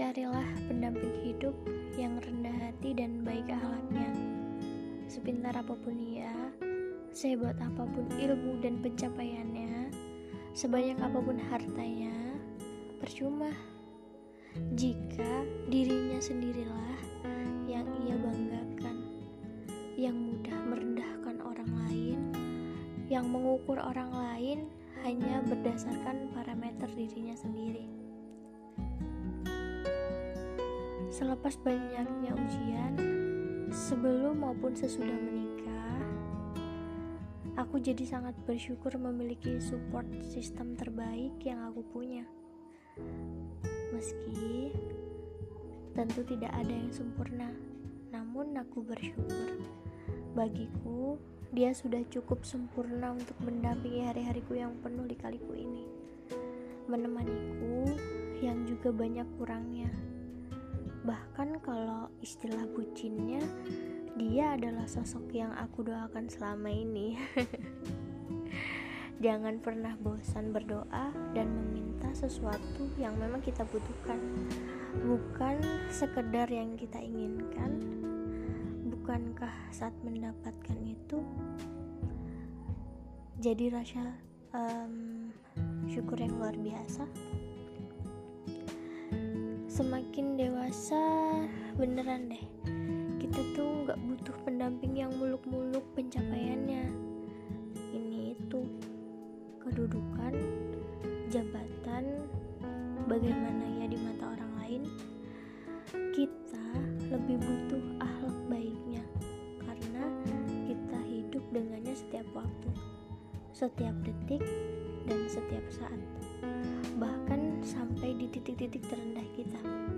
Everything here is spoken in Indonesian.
Carilah pendamping hidup yang rendah hati dan baik akhlaknya. Sepintar apa pun ia, sehebat apa pun ilmu dan pencapaiannya, sebanyak apa pun hartanya, percuma jika dirinya sendirilah yang ia banggakan, yang mudah merendahkan orang lain, yang mengukur orang lain hanya berdasarkan parameter dirinya sendiri. Selepas banyaknya ujian, sebelum maupun sesudah menikah, aku jadi sangat bersyukur memiliki support sistem terbaik yang aku punya. Meski tentu tidak ada yang sempurna, namun aku bersyukur. Bagiku, dia sudah cukup sempurna untuk mendampingi hari-hariku yang penuh lika-liku ini. Menemaniku yang juga banyak kurangnya bahkan kalau istilah bucinnya dia adalah sosok yang aku doakan selama ini. Jangan pernah bosan berdoa dan meminta sesuatu yang memang kita butuhkan. Bukan sekedar yang kita inginkan. Bukankah saat mendapatkan itu jadi rasa um, syukur yang luar biasa semakin dewasa beneran deh. Kita tuh nggak butuh pendamping yang muluk-muluk pencapaiannya. Ini itu kedudukan jabatan bagaimana ya di mata orang lain. Kita lebih butuh akhlak baiknya karena kita hidup dengannya setiap waktu setiap detik dan setiap saat. Bahkan sampai titik-titik terendah kita.